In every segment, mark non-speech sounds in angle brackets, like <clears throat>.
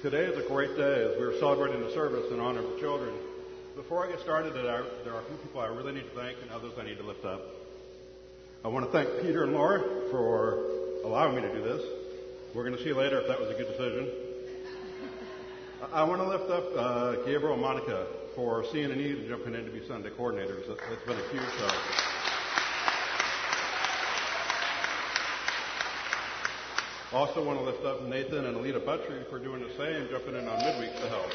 Today is a great day as we are celebrating the service in honor of the children. Before I get started, there are a few people I really need to thank and others I need to lift up. I want to thank Peter and Laura for allowing me to do this. We're going to see later if that was a good decision. I want to lift up uh, Gabriel and Monica for seeing a need and jumping in to be Sunday coordinators. It's been a huge help. Also want to lift up Nathan and Alita Buttrey for doing the same, jumping in on midweek to help.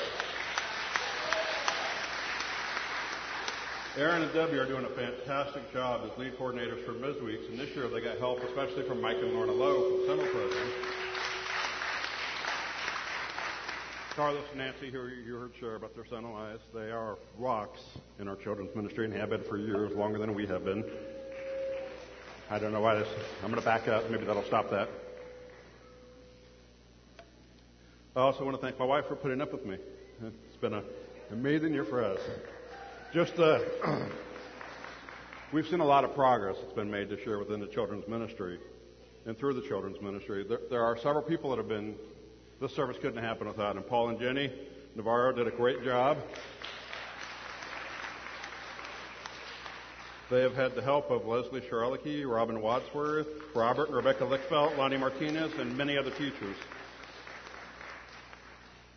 Aaron and Debbie are doing a fantastic job as lead coordinators for midweeks, and this year they got help, especially from Mike and Lorna Lowe from summer program. Carlos and Nancy, who you heard share about their son Elias, they are rocks in our children's ministry and have been for years, longer than we have been. I don't know why this. I'm going to back up. Maybe that'll stop that. I also want to thank my wife for putting up with me. It's been an amazing year for us. Just, uh, <clears throat> we've seen a lot of progress that's been made this year within the children's ministry and through the children's ministry. There, there are several people that have been, this service couldn't happen without them. Paul and Jenny Navarro did a great job. They have had the help of Leslie Sharlicki, Robin Wadsworth, Robert and Rebecca Lickfelt, Lonnie Martinez, and many other teachers.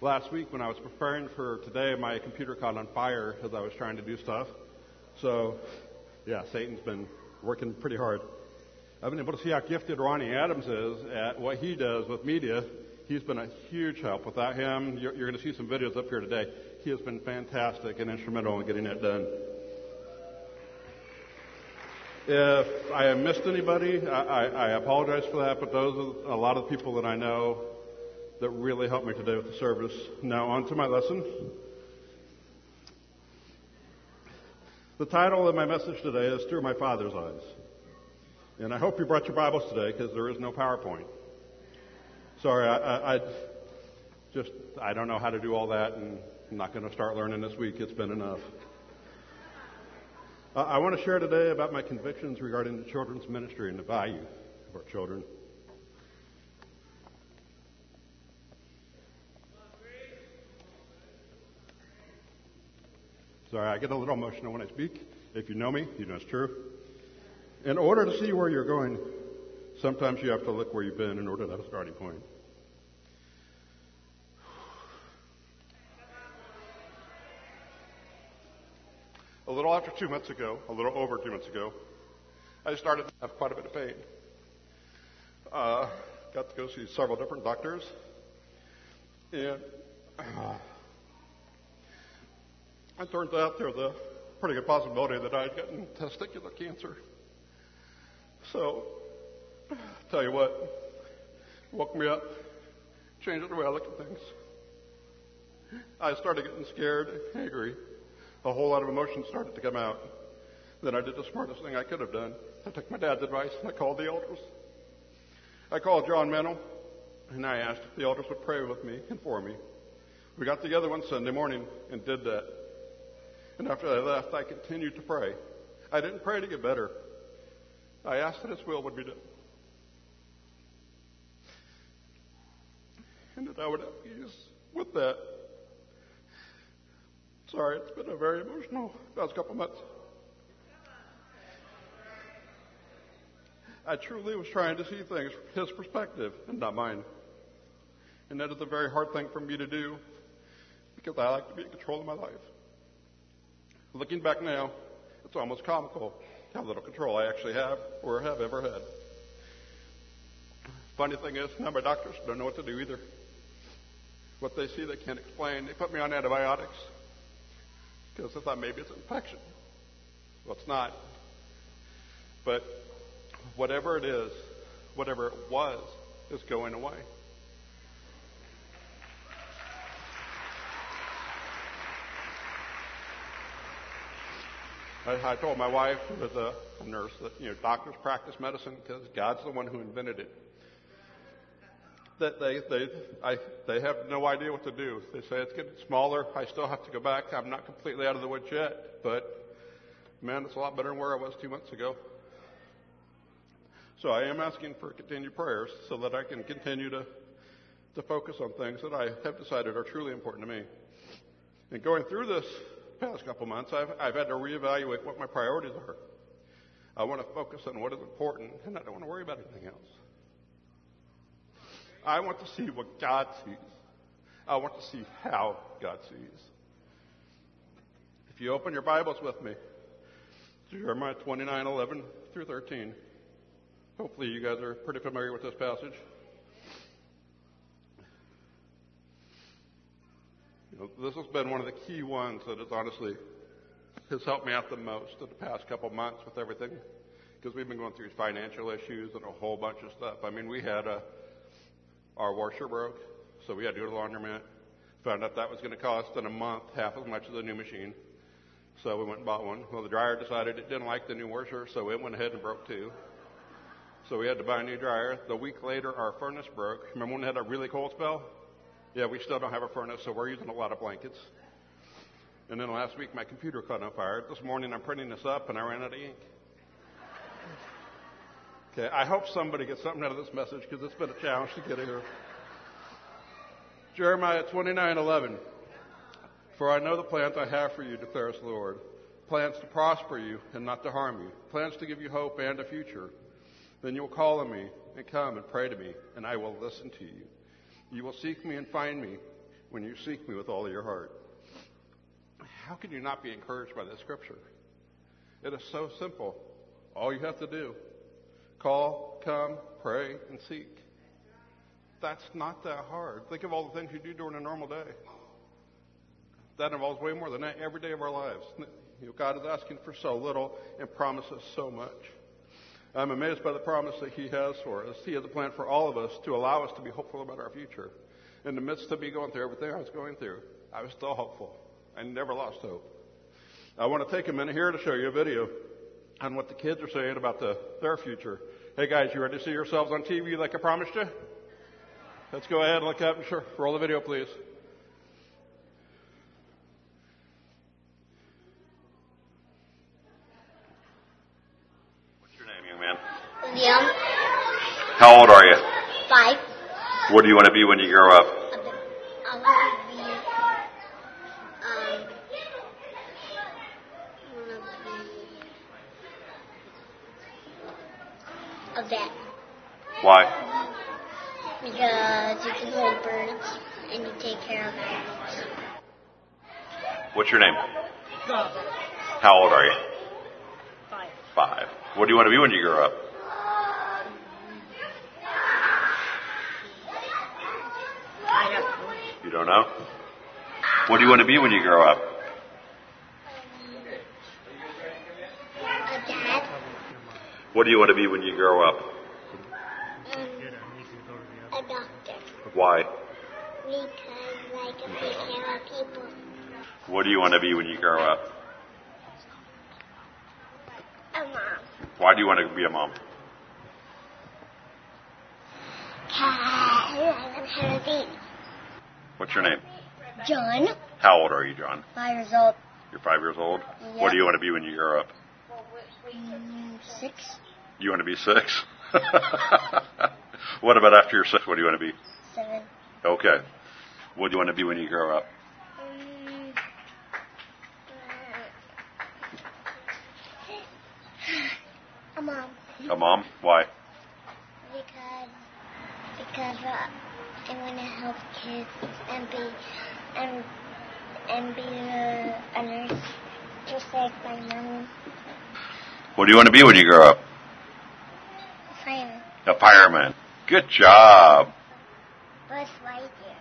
Last week when I was preparing for today, my computer caught on fire as I was trying to do stuff. So, yeah, Satan's been working pretty hard. I've been able to see how gifted Ronnie Adams is at what he does with media. He's been a huge help. Without him, you're, you're going to see some videos up here today. He has been fantastic and instrumental in getting that done. If I missed anybody, I, I, I apologize for that, but those are a lot of the people that I know that really helped me today with the service. Now, on to my lesson. The title of my message today is Through My Father's Eyes. And I hope you brought your Bibles today because there is no PowerPoint. Sorry, I, I, I, just, I don't know how to do all that and I'm not going to start learning this week. It's been enough. Uh, I want to share today about my convictions regarding the children's ministry and the value of our children. Sorry, I get a little emotional when I speak. If you know me, you know it's true. In order to see where you're going, sometimes you have to look where you've been in order to have a starting point. A little after two months ago, a little over two months ago, I started to have quite a bit of pain. Uh, got to go see several different doctors, and uh, it turns out there's a pretty good possibility that I'd gotten testicular cancer. So, tell you what, woke me up, changed the way I look at things. I started getting scared, angry. A whole lot of emotions started to come out. Then I did the smartest thing I could have done. I took my dad's advice and I called the elders. I called John Mennel and I asked if the elders would pray with me and for me. We got together one Sunday morning and did that. And after they left, I continued to pray. I didn't pray to get better. I asked that His will would be done. And that I would have peace with that. Sorry, it's been a very emotional past couple months. I truly was trying to see things from His perspective and not mine. And that is a very hard thing for me to do because I like to be in control of my life. Looking back now, it's almost comical how little control I actually have or have ever had. Funny thing is, now my doctors don't know what to do either. What they see, they can't explain. They put me on antibiotics because they thought maybe it's an infection. Well, it's not. But whatever it is, whatever it was, is going away. I, I told my wife, who a, a nurse, that you know doctors practice medicine because God's the one who invented it. That they they I they have no idea what to do. They say it's getting smaller. I still have to go back. I'm not completely out of the woods yet, but man, it's a lot better than where I was two months ago. So I am asking for continued prayers so that I can continue to to focus on things that I have decided are truly important to me. And going through this past couple months, I've, I've had to reevaluate what my priorities are. I want to focus on what is important, and I don't want to worry about anything else. I want to see what God sees. I want to see how God sees. If you open your Bibles with me Jeremiah 29 11 through 13, hopefully you guys are pretty familiar with this passage. You know, this has been one of the key ones that has honestly has helped me out the most in the past couple months with everything because we've been going through financial issues and a whole bunch of stuff. I mean, we had a our washer broke, so we had to go to the laundromat. Found out that was going to cost in a month half as much as the new machine. So we went and bought one. Well, the dryer decided it didn't like the new washer, so it went ahead and broke too. So we had to buy a new dryer. The week later, our furnace broke. Remember when we had a really cold spell? Yeah, we still don't have a furnace, so we're using a lot of blankets. And then last week, my computer caught on fire. This morning, I'm printing this up, and I ran out of ink. Okay, I hope somebody gets something out of this message because it's been a challenge to get here. Jeremiah 29:11. For I know the plans I have for you, declares the Lord. Plans to prosper you and not to harm you. Plans to give you hope and a future. Then you will call on me and come and pray to me, and I will listen to you. You will seek me and find me when you seek me with all your heart. How can you not be encouraged by this scripture? It is so simple. All you have to do Call, come, pray, and seek. That's not that hard. Think of all the things you do during a normal day. That involves way more than that every day of our lives. God is asking for so little and promises so much. I'm amazed by the promise that He has for us. He has a plan for all of us to allow us to be hopeful about our future. In the midst of me going through everything I was going through, I was still hopeful. I never lost hope. I want to take a minute here to show you a video on what the kids are saying about the, their future. Hey guys, you ready to see yourselves on TV like I promised you? Let's go ahead and look up and sure, roll the video, please. What's your name, young man? Liam, How old are you? five. What do you want to be when you grow up? I want to be, um, I want to be a vet Why? because you can hold birds and you take care of animals. What's your name? How old are you? Five. Five. What do you want to be when you grow up? I don't know. You don't know? What do you want to be when you grow up? A dad. What do you want to be when you grow up? Um, a doctor Why? because I can take care of people. What do you want to be when you grow up? A mom. Why do you want to be a mom? Cause I want to have a baby. What's your name? John, How old are you, John? five years old. You're five years old? Yep. What do you want to be when you grow up? Mm, six. You want to be six? <laughs> what about after you're six? What do you want to be? Seven. Okay. What do you want to be when you grow up? Um, <sighs> a mom. A mom? Why? Because because uh, I want to help kids and be and and be a, a nurse, just like my mom. What do you want to be when you grow up? Fireman. A fireman. Good job. Buzz Lightyear.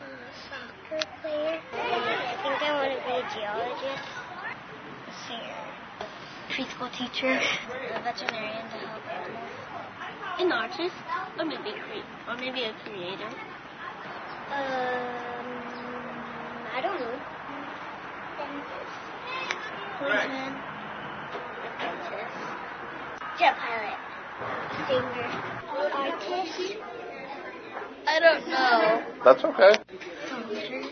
I'm a soccer player. I think I want to be a geologist. A singer. Preschool teacher. A veterinarian to help animals. An artist, or maybe a cre- or maybe a creator. Um, I don't know. Dentist. Policeman. Dentist. Jet pilot. Singer. Artist. I don't know. That's okay. Soldier.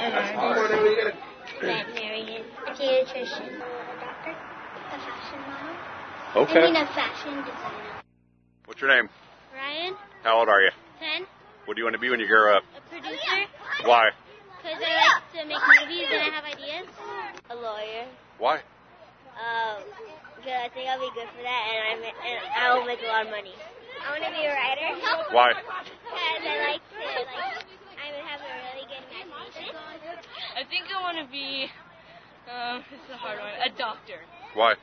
An artist. Veterinarian. A pediatrician. A doctor. A fashion model. Okay. I mean a fashion designer. What's your name? Ryan? How old are you? Ten. What do you want to be when you grow up? A producer. Why? Because I like to make movies and I have ideas. A lawyer. Why? Um, because I think I'll be good for that and I and I will make a lot of money. I want to be a writer. Why? Because I like to like I would have a really good imagination. I think I want to be. Um, it's a hard one. A doctor. Why?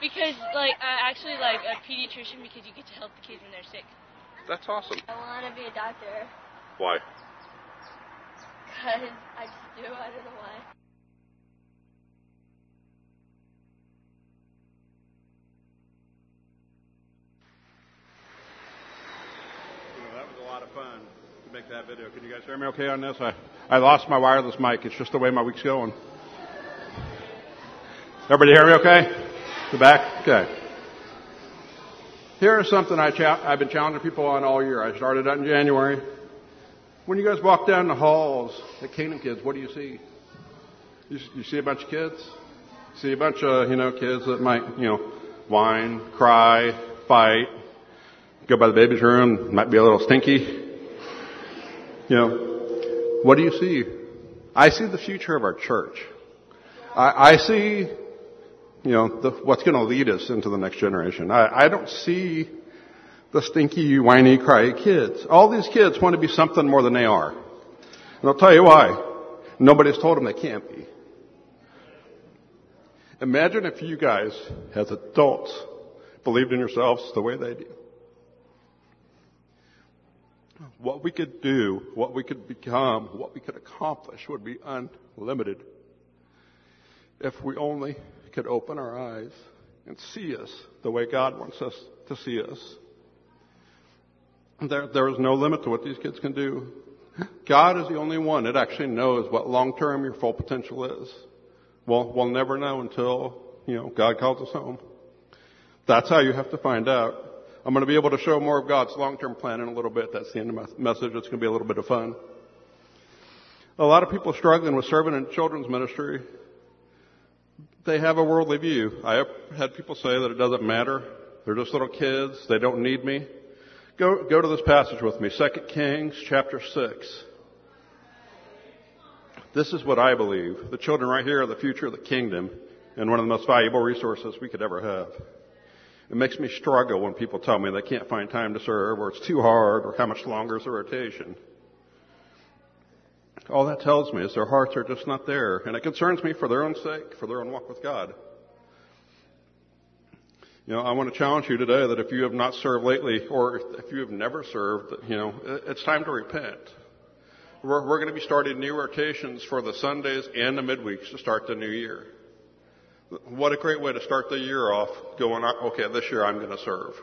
Because like I actually like a pediatrician because you get to help the kids when they're sick. That's awesome. I want to be a doctor Why? because I just do. I don't know why. that was a lot of fun to make that video. Can you guys hear me okay on this? I, I lost my wireless mic. It's just the way my week's going. Everybody hear me okay? The back? Okay. Here's something I cha- I've been challenging people on all year. I started out in January. When you guys walk down the halls at Kingdom Kids, what do you see? You, you see a bunch of kids? See a bunch of, you know, kids that might, you know, whine, cry, fight, go by the baby's room, might be a little stinky. You know, what do you see? I see the future of our church. I, I see, you know, the, what's going to lead us into the next generation. I, I don't see the stinky, whiny, cry kids. All these kids want to be something more than they are. And I'll tell you why. Nobody's told them they can't be. Imagine if you guys, as adults, believed in yourselves the way they do. What we could do, what we could become, what we could accomplish would be unlimited if we only could open our eyes and see us the way God wants us to see us. There, there is no limit to what these kids can do. God is the only one that actually knows what long term your full potential is. Well, we'll never know until, you know, God calls us home. That's how you have to find out. I'm going to be able to show more of God's long-term plan in a little bit. That's the end of my message. It's going to be a little bit of fun. A lot of people struggling with serving in children's ministry, they have a worldly view. I have had people say that it doesn't matter. They're just little kids. They don't need me. Go, go to this passage with me. 2 Kings chapter 6. This is what I believe. The children right here are the future of the kingdom and one of the most valuable resources we could ever have. It makes me struggle when people tell me they can't find time to serve or it's too hard or how much longer is the rotation. All that tells me is their hearts are just not there and it concerns me for their own sake, for their own walk with God. You know, I want to challenge you today that if you have not served lately or if you have never served, you know, it's time to repent. We're, we're going to be starting new rotations for the Sundays and the midweeks to start the new year. What a great way to start the year off going, okay, this year I'm going to serve.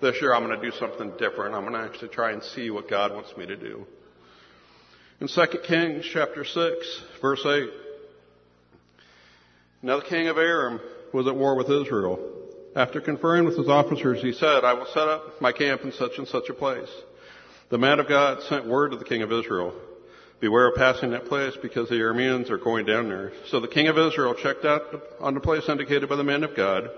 This year I'm going to do something different. I'm going to actually try and see what God wants me to do. In 2 Kings chapter 6, verse 8, now the king of Aram was at war with Israel. After conferring with his officers, he said, I will set up my camp in such and such a place. The man of God sent word to the king of Israel, Beware of passing that place because the Arameans are going down there. So the king of Israel checked out on the place indicated by the man of God.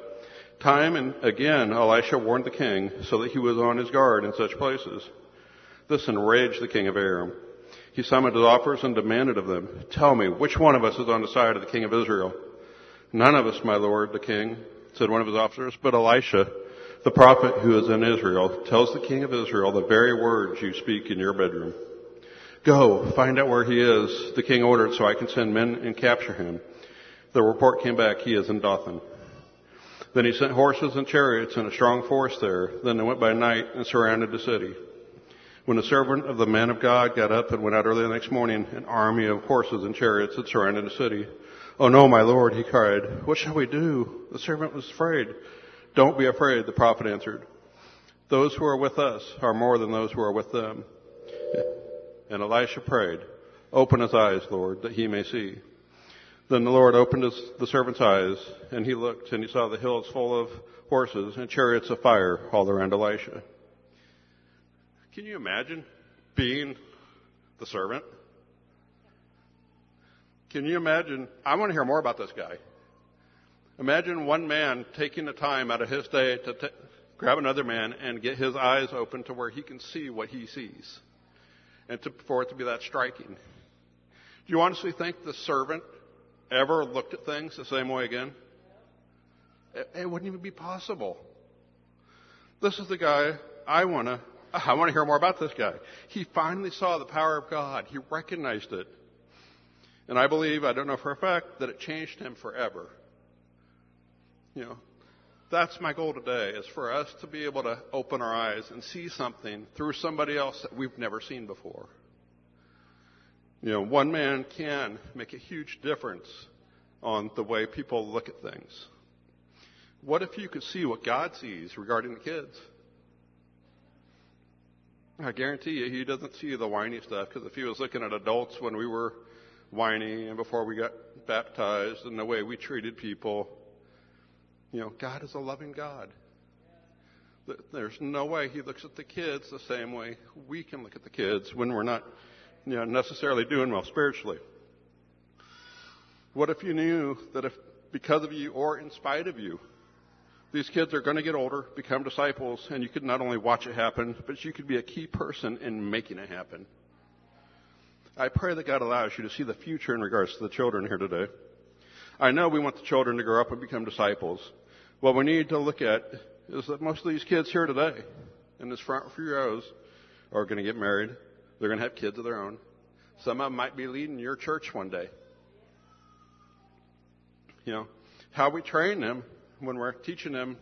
Time and again Elisha warned the king so that he was on his guard in such places. This enraged the king of Aram. He summoned his offers and demanded of them, Tell me, which one of us is on the side of the king of Israel? None of us, my lord, the king, said one of his officers, but Elisha, the prophet who is in Israel, tells the king of Israel the very words you speak in your bedroom. Go, find out where he is, the king ordered, so I can send men and capture him. The report came back, he is in Dothan. Then he sent horses and chariots and a strong force there. Then they went by night and surrounded the city. When the servant of the man of God got up and went out early the next morning, an army of horses and chariots had surrounded the city. Oh no, my lord, he cried. What shall we do? The servant was afraid. Don't be afraid, the prophet answered. Those who are with us are more than those who are with them. And Elisha prayed, Open his eyes, Lord, that he may see. Then the Lord opened his, the servant's eyes, and he looked, and he saw the hills full of horses and chariots of fire all around Elisha. Can you imagine being the servant? Can you imagine? I want to hear more about this guy. Imagine one man taking the time out of his day to, t- grab another man and get his eyes open to where he can see what he sees. And to, for it to be that striking. Do you honestly think the servant ever looked at things the same way again? It, it wouldn't even be possible. This is the guy I want to I want to hear more about this guy. He finally saw the power of God. He recognized it. And I believe, I don't know for a fact, that it changed him forever. You know, that's my goal today, is for us to be able to open our eyes and see something through somebody else that we've never seen before. You know, one man can make a huge difference on the way people look at things. What if you could see what God sees regarding the kids? I guarantee you, he doesn't see the whiny stuff because if he was looking at adults when we were whiny and before we got baptized and the way we treated people, you know, God is a loving God. There's no way he looks at the kids the same way we can look at the kids when we're not, you know, necessarily doing well spiritually. What if you knew that if because of you or in spite of you, these kids are going to get older, become disciples, and you could not only watch it happen, but you could be a key person in making it happen. I pray that God allows you to see the future in regards to the children here today. I know we want the children to grow up and become disciples. What we need to look at is that most of these kids here today, in this front few rows, are going to get married. They're going to have kids of their own. Some of them might be leading your church one day. You know, how we train them when we're teaching them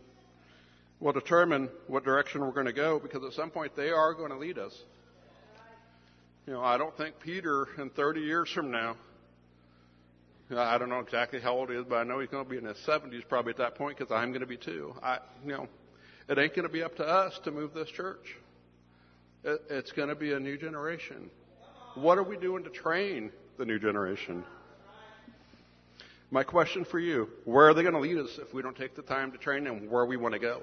will determine what direction we're going to go because at some point they are going to lead us. You know, I don't think Peter in 30 years from now, I don't know exactly how old he is, but I know he's going to be in his 70s probably at that point because I'm going to be too. I, you know, it ain't going to be up to us to move this church. It, it's going to be a new generation. What are we doing to train the new generation? My question for you where are they going to lead us if we don't take the time to train them where we want to go?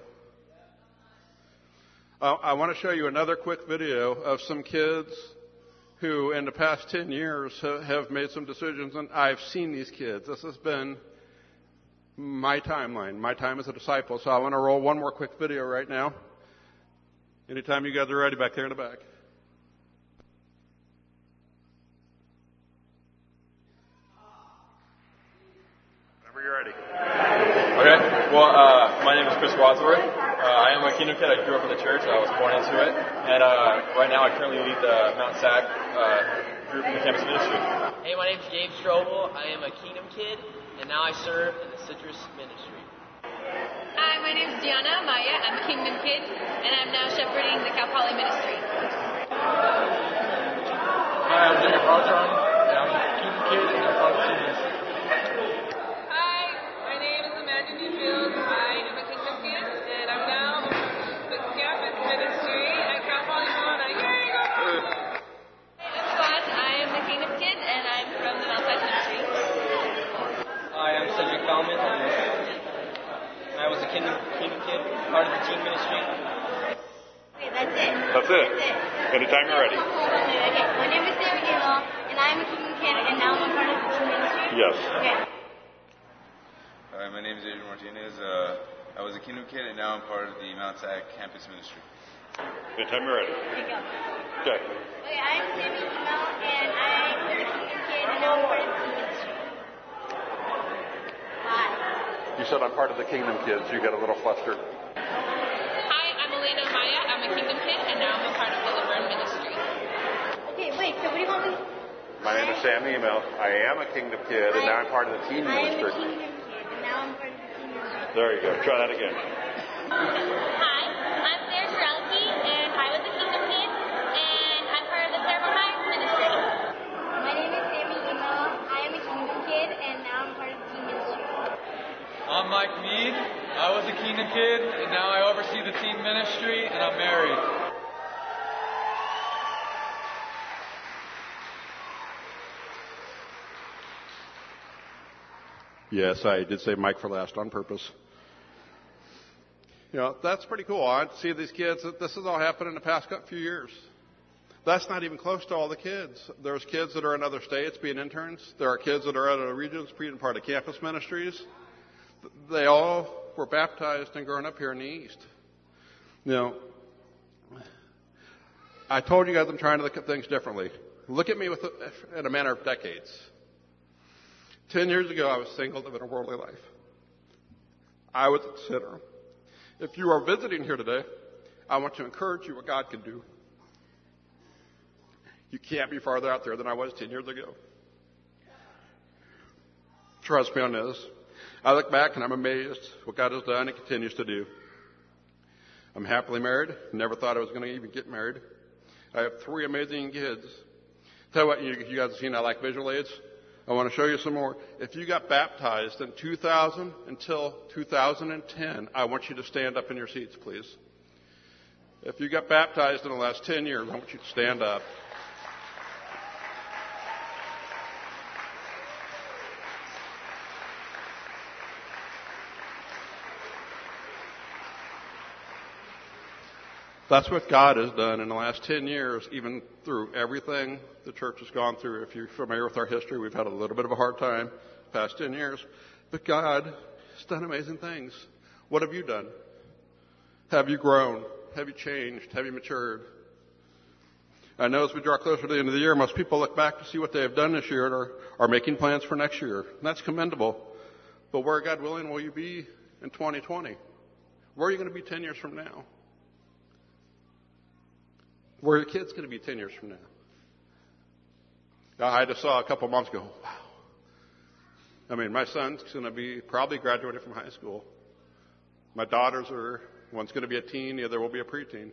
Uh, I want to show you another quick video of some kids who, in the past 10 years, have made some decisions, and I've seen these kids. This has been my timeline, my time as a disciple. So I want to roll one more quick video right now. Anytime you guys are ready back there in the back. Okay. Well, uh, my name is Chris Wadsworth. Uh, I am a Kingdom kid. I grew up in the church. I was born into it. And uh, right now I currently lead the Mount SAC uh, group in the campus ministry. Hey, my name is James Strobel. I am a Kingdom kid, and now I serve in the Citrus ministry. Hi, my name is Gianna Maya. I'm a Kingdom kid, and I'm now shepherding the Cal Poly ministry. Hi, I'm Jacob Armstrong, I'm a Kingdom kid, and I'm part of the ministry. Field. I am a Kingdom kid, and I'm now the campus ministry at Cal Poly Pomona. Yay, go! I'm Scott. I am the Kingdom kid, and I'm from the Mount ministry. I am Cedric Bauman. I was a Kingdom, Kingdom kid, part of the teen ministry. Okay, that's it. That's it. That's it. Anytime you're ready. Okay, my name is Sarah Galo, and I'm a Kingdom kid, and now I'm a part of the teen ministry. Yes. Okay. Hi, my name is Adrian Martinez. Uh, I was a Kingdom kid, and now I'm part of the Mount SAC campus ministry. Anytime you're ready. Okay. Okay. Okay, I'm Sammy Emo, and I'm a Kingdom kid, and now I'm part of the teen ministry. Hi. You said I'm part of the Kingdom Kids. You got a little flustered. Hi, I'm Elena Maya. I'm a Kingdom kid, and now I'm a part of the La Verne ministry. Okay, wait, so what do you want me My name is Sam Email. I am a Kingdom Kid, and now I'm part of the teen Ministry. I am a. Kingdom kid, and now I'm part of the teen ministry. There you go. Try that again. Hi, I'm Sarah Strelke, and I was a Kingdom Kid, and I'm part of the Paramount Heights Ministry. My name is Sammy Emo. I am a Kingdom kid, and now I'm part of the teen ministry. I'm Mike Mead. I was a Kingdom kid, and now I oversee the teen ministry, and I'm married. Yes, I did say Mike for last on purpose. You know, that's pretty cool. I see these kids. This has all happened in the past few years. That's not even close to all the kids. There's kids that are in other states being interns. There are kids that are out of the regions being part of campus ministries. They all were baptized and grown up here in the East. You know, I told you guys I'm trying to look at things differently. Look at me with in a manner of decades. Ten years ago, I was single, living a worldly life. I was a sinner. If you are visiting here today, I want to encourage you what God can do. You can't be farther out there than I was 10 years ago. Trust me on this. I look back and I'm amazed what God has done and continues to do. I'm happily married. Never thought I was going to even get married. I have three amazing kids. Tell you what, you, you guys have seen I like visual aids. I want to show you some more. If you got baptized in 2000 until 2010, I want you to stand up in your seats, please. If you got baptized in the last 10 years, I want you to stand up. That's what God has done in the last 10 years, even through everything the church has gone through. If you're familiar with our history, we've had a little bit of a hard time the past 10 years. But God has done amazing things. What have you done? Have you grown? Have you changed? Have you matured? I know as we draw closer to the end of the year, most people look back to see what they have done this year and are, are making plans for next year. And that's commendable. But where, God willing, will you be in 2020? Where are you going to be 10 years from now? Where your kids going to be 10 years from now? I just saw a couple months ago, wow. I mean, my son's going to be probably graduated from high school. My daughters are, one's going to be a teen, the other will be a preteen.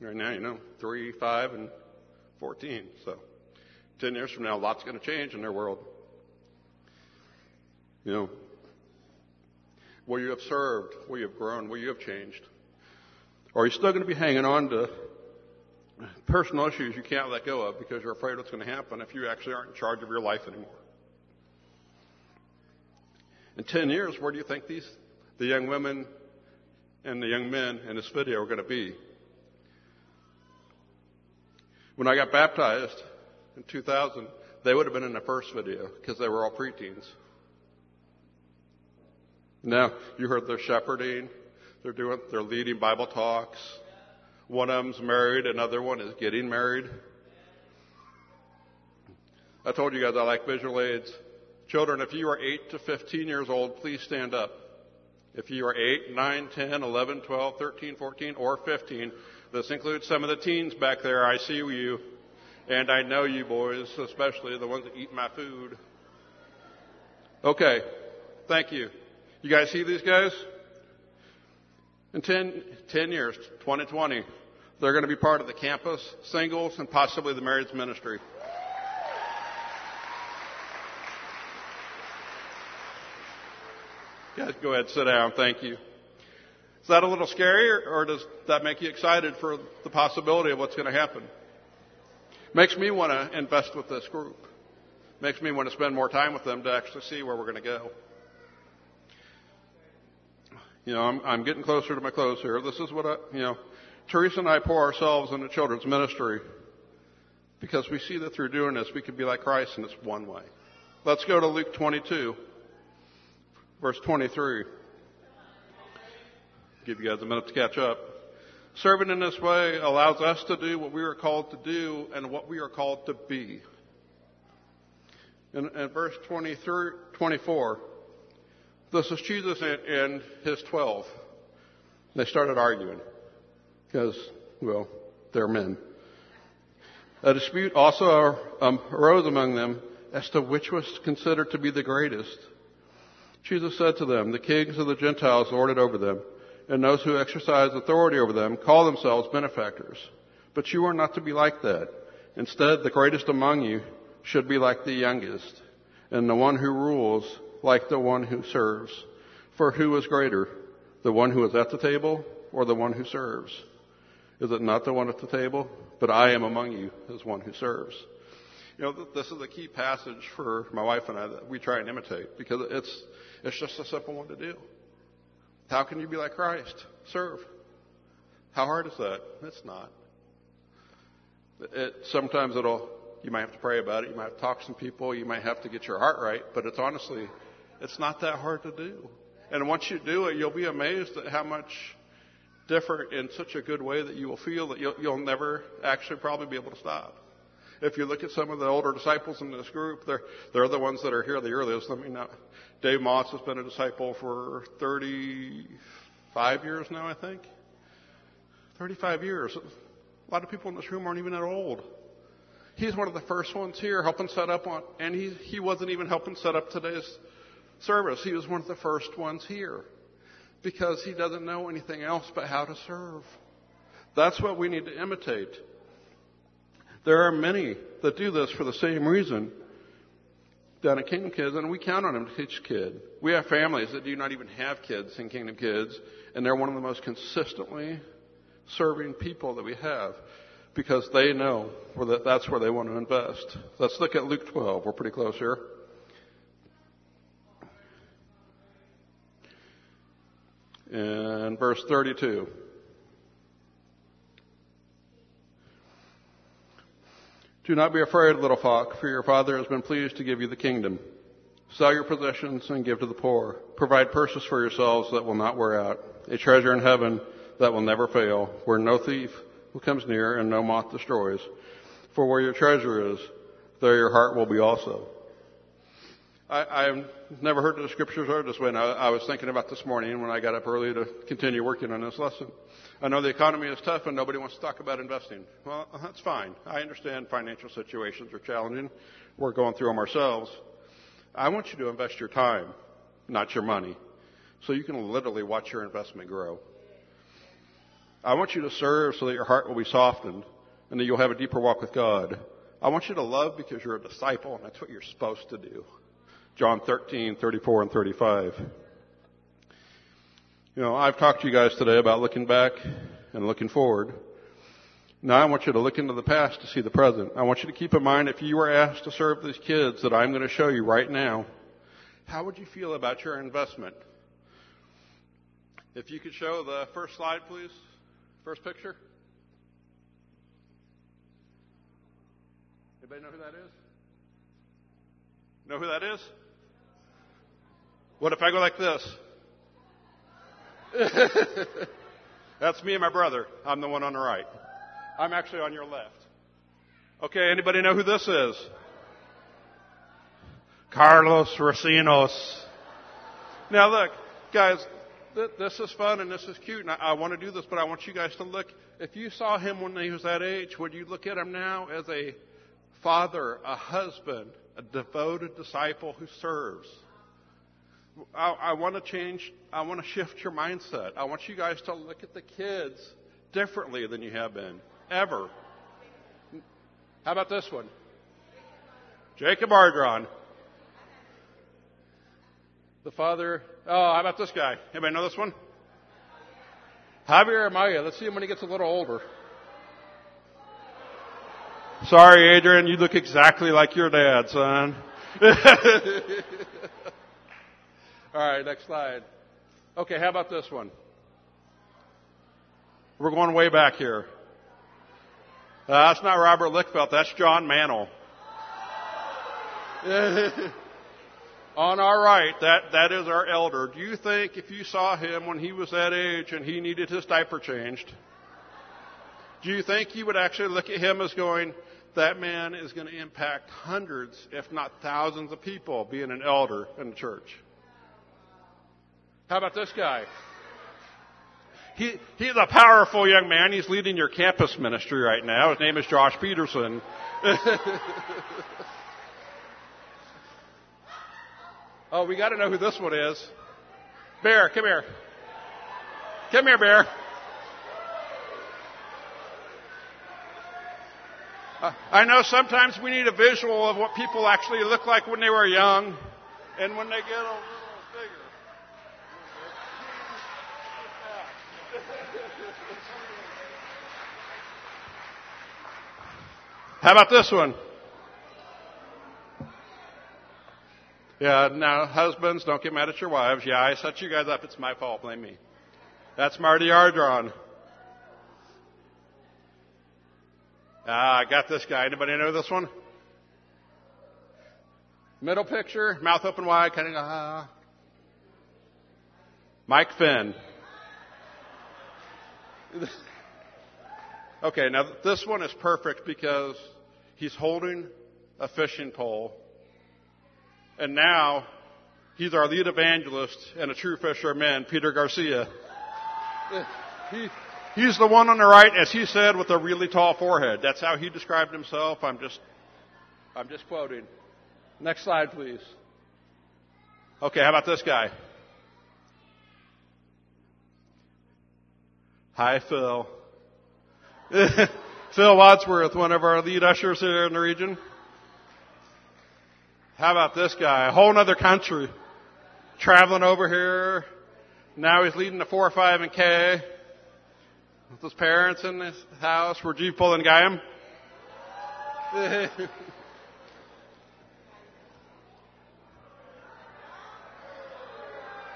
Right now, you know, three, five, and 14. So, 10 years from now, lots going to change in their world. You know, where you have served, where you have grown, where you have changed. Or are you still going to be hanging on to personal issues you can't let go of because you're afraid what's going to happen if you actually aren't in charge of your life anymore? In 10 years, where do you think these, the young women and the young men in this video are going to be? When I got baptized in 2000, they would have been in the first video because they were all preteens. Now, you heard they're shepherding, they're doing, they're leading Bible talks. One of them's married, another one is getting married. I told you guys I like visual aids. Children, if you are 8 to 15 years old, please stand up. If you are 8, 9, 10, 11, 12, 13, 14, or 15, this includes some of the teens back there. I see you. And I know you boys, especially the ones that eat my food. Okay. Thank you. You guys see these guys? In 10, 10 years, 2020, they're going to be part of the campus, singles, and possibly the marriage ministry. Guys, go ahead, sit down. Thank you. Is that a little scary, or, or does that make you excited for the possibility of what's going to happen? Makes me want to invest with this group. Makes me want to spend more time with them to actually see where we're going to go. You know, I'm, I'm getting closer to my close here. This is what I, you know, Teresa and I pour ourselves into children's ministry because we see that through doing this, we can be like Christ and it's one way. Let's go to Luke 22, verse 23. Give you guys a minute to catch up. Serving in this way allows us to do what we are called to do and what we are called to be. In, in verse 23, 24, this is Jesus and, his 12. They started arguing because, well, they're men. A dispute also um, arose among them as to which was considered to be the greatest. Jesus said to them, The kings of the Gentiles lord it over them, and those who exercise authority over them call themselves benefactors. But you are not to be like that. Instead, the greatest among you should be like the youngest, and the one who rules like the one who serves. For who is greater, the one who is at the table or the one who serves? Is it not the one at the table? But I am among you as one who serves. You know, this is a key passage for my wife and I that we try and imitate because it's, it's just a simple one to do. How can you be like Christ? Serve. How hard is that? It's not. It, sometimes it'll, you might have to pray about it. You might have to talk to some people. You might have to get your heart right. But it's honestly, it's not that hard to do. And once you do it, you'll be amazed at how much different in such a good way that you will feel that you'll, you'll never actually probably be able to stop. If you look at some of the older disciples in this group, they're, they're the ones that are here the earliest. I mean, uh, Dave Moss has been a disciple for 35 years now, I think. 35 years. A lot of people in this room aren't even that old. He's one of the first ones here helping set up on, and he, he wasn't even helping set up today's service. He was one of the first ones here because he doesn't know anything else but how to serve. That's what we need to imitate. There are many that do this for the same reason down at Kingdom Kids, and we count on them to teach kids. We have families that do not even have kids in Kingdom Kids, and they're one of the most consistently serving people that we have because they know that that's where they want to invest. Let's look at Luke 12. We're pretty close here. And verse 32. Do not be afraid, little flock, for your Father has been pleased to give you the kingdom. Sell your possessions and give to the poor. Provide purses for yourselves that will not wear out, a treasure in heaven that will never fail, where no thief comes near and no moth destroys. For where your treasure is, there your heart will be also. I, have never heard the scriptures read this way, and I, I was thinking about this morning when I got up early to continue working on this lesson. I know the economy is tough and nobody wants to talk about investing. Well, uh, that's fine. I understand financial situations are challenging. We're going through them ourselves. I want you to invest your time, not your money, so you can literally watch your investment grow. I want you to serve so that your heart will be softened and that you'll have a deeper walk with God. I want you to love because you're a disciple and that's what you're supposed to do. John 13, 34 and 35. You know, I've talked to you guys today about looking back and looking forward. Now I want you to look into the past to see the present. I want you to keep in mind if you were asked to serve these kids that I'm going to show you right now, how would you feel about your investment? If you could show the first slide, please. First picture. Anybody know who that is? Know who that is? What if I go like this? <laughs> That's me and my brother. I'm the one on the right. I'm actually on your left. Okay, anybody know who this is? Carlos Racinos. Now look, guys, th- this is fun and this is cute and I, I want to do this, but I want you guys to look. If you saw him when he was that age, would you look at him now as a father, a husband, a devoted disciple who serves? I, I want to change, I want to shift your mindset. I want you guys to look at the kids differently than you have been, ever. How about this one? Jacob Ardron. The father, oh, how about this guy? Anybody know this one? Javier Amaya. Let's see him when he gets a little older. Sorry, Adrian, you look exactly like your dad, son. <laughs> All right, next slide. Okay, how about this one? We're going way back here. Uh, that's not Robert Lickfeld, that's John Mannel. <laughs> On our right, that, that is our elder. Do you think if you saw him when he was that age and he needed his diaper changed, do you think you would actually look at him as going, that man is going to impact hundreds, if not thousands of people being an elder in the church? How about this guy? He, he's a powerful young man. He's leading your campus ministry right now. His name is Josh Peterson. <laughs> oh, we got to know who this one is. Bear, come here. Come here, Bear. I know sometimes we need a visual of what people actually look like when they were young and when they get older. How about this one? Yeah, now husbands, don't get mad at your wives. Yeah, I set you guys up. It's my fault. Blame me. That's Marty Ardron. Ah, I got this guy. Anybody know this one? Middle picture, mouth open wide, kind of ah. Mike Finn. Okay, now this one is perfect because he's holding a fishing pole. And now he's our lead evangelist and a true fisher of Peter Garcia. He, he's the one on the right, as he said, with a really tall forehead. That's how he described himself. I'm just, I'm just quoting. Next slide, please. Okay, how about this guy? Hi, Phil. <laughs> Phil Wadsworth, one of our lead ushers here in the region. How about this guy? A whole other country. Traveling over here. Now he's leading the 4 or 5 and K. With his parents in his house. Pulling Guyam? <laughs>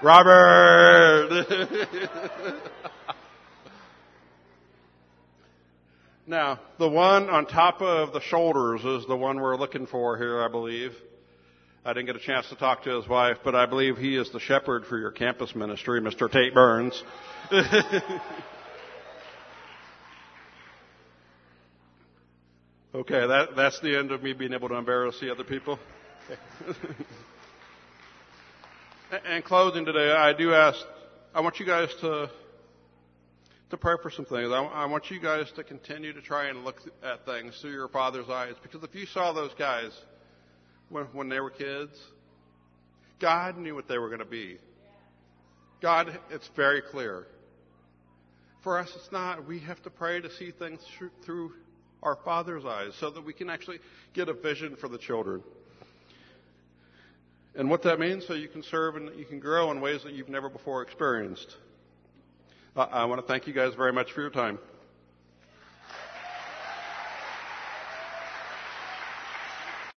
Robert! <laughs> now, the one on top of the shoulders is the one we're looking for here, I believe. I didn't get a chance to talk to his wife, but I believe he is the shepherd for your campus ministry, Mr. Tate Burns. <laughs> okay, that, that's the end of me being able to embarrass the other people. <laughs> In closing today, I do ask, I want you guys to to pray for some things. I, I, want you guys to continue to try and look at things through your Father's eyes, because if you saw those guys when, when they were kids, God knew what they were going to be. God, it's very clear. For us, it's not. We have to pray to see things through our Father's eyes, so that we can actually get a vision for the children. And what that means, so you can serve and you can grow in ways that you've never before experienced. I want to thank you guys very much for your time.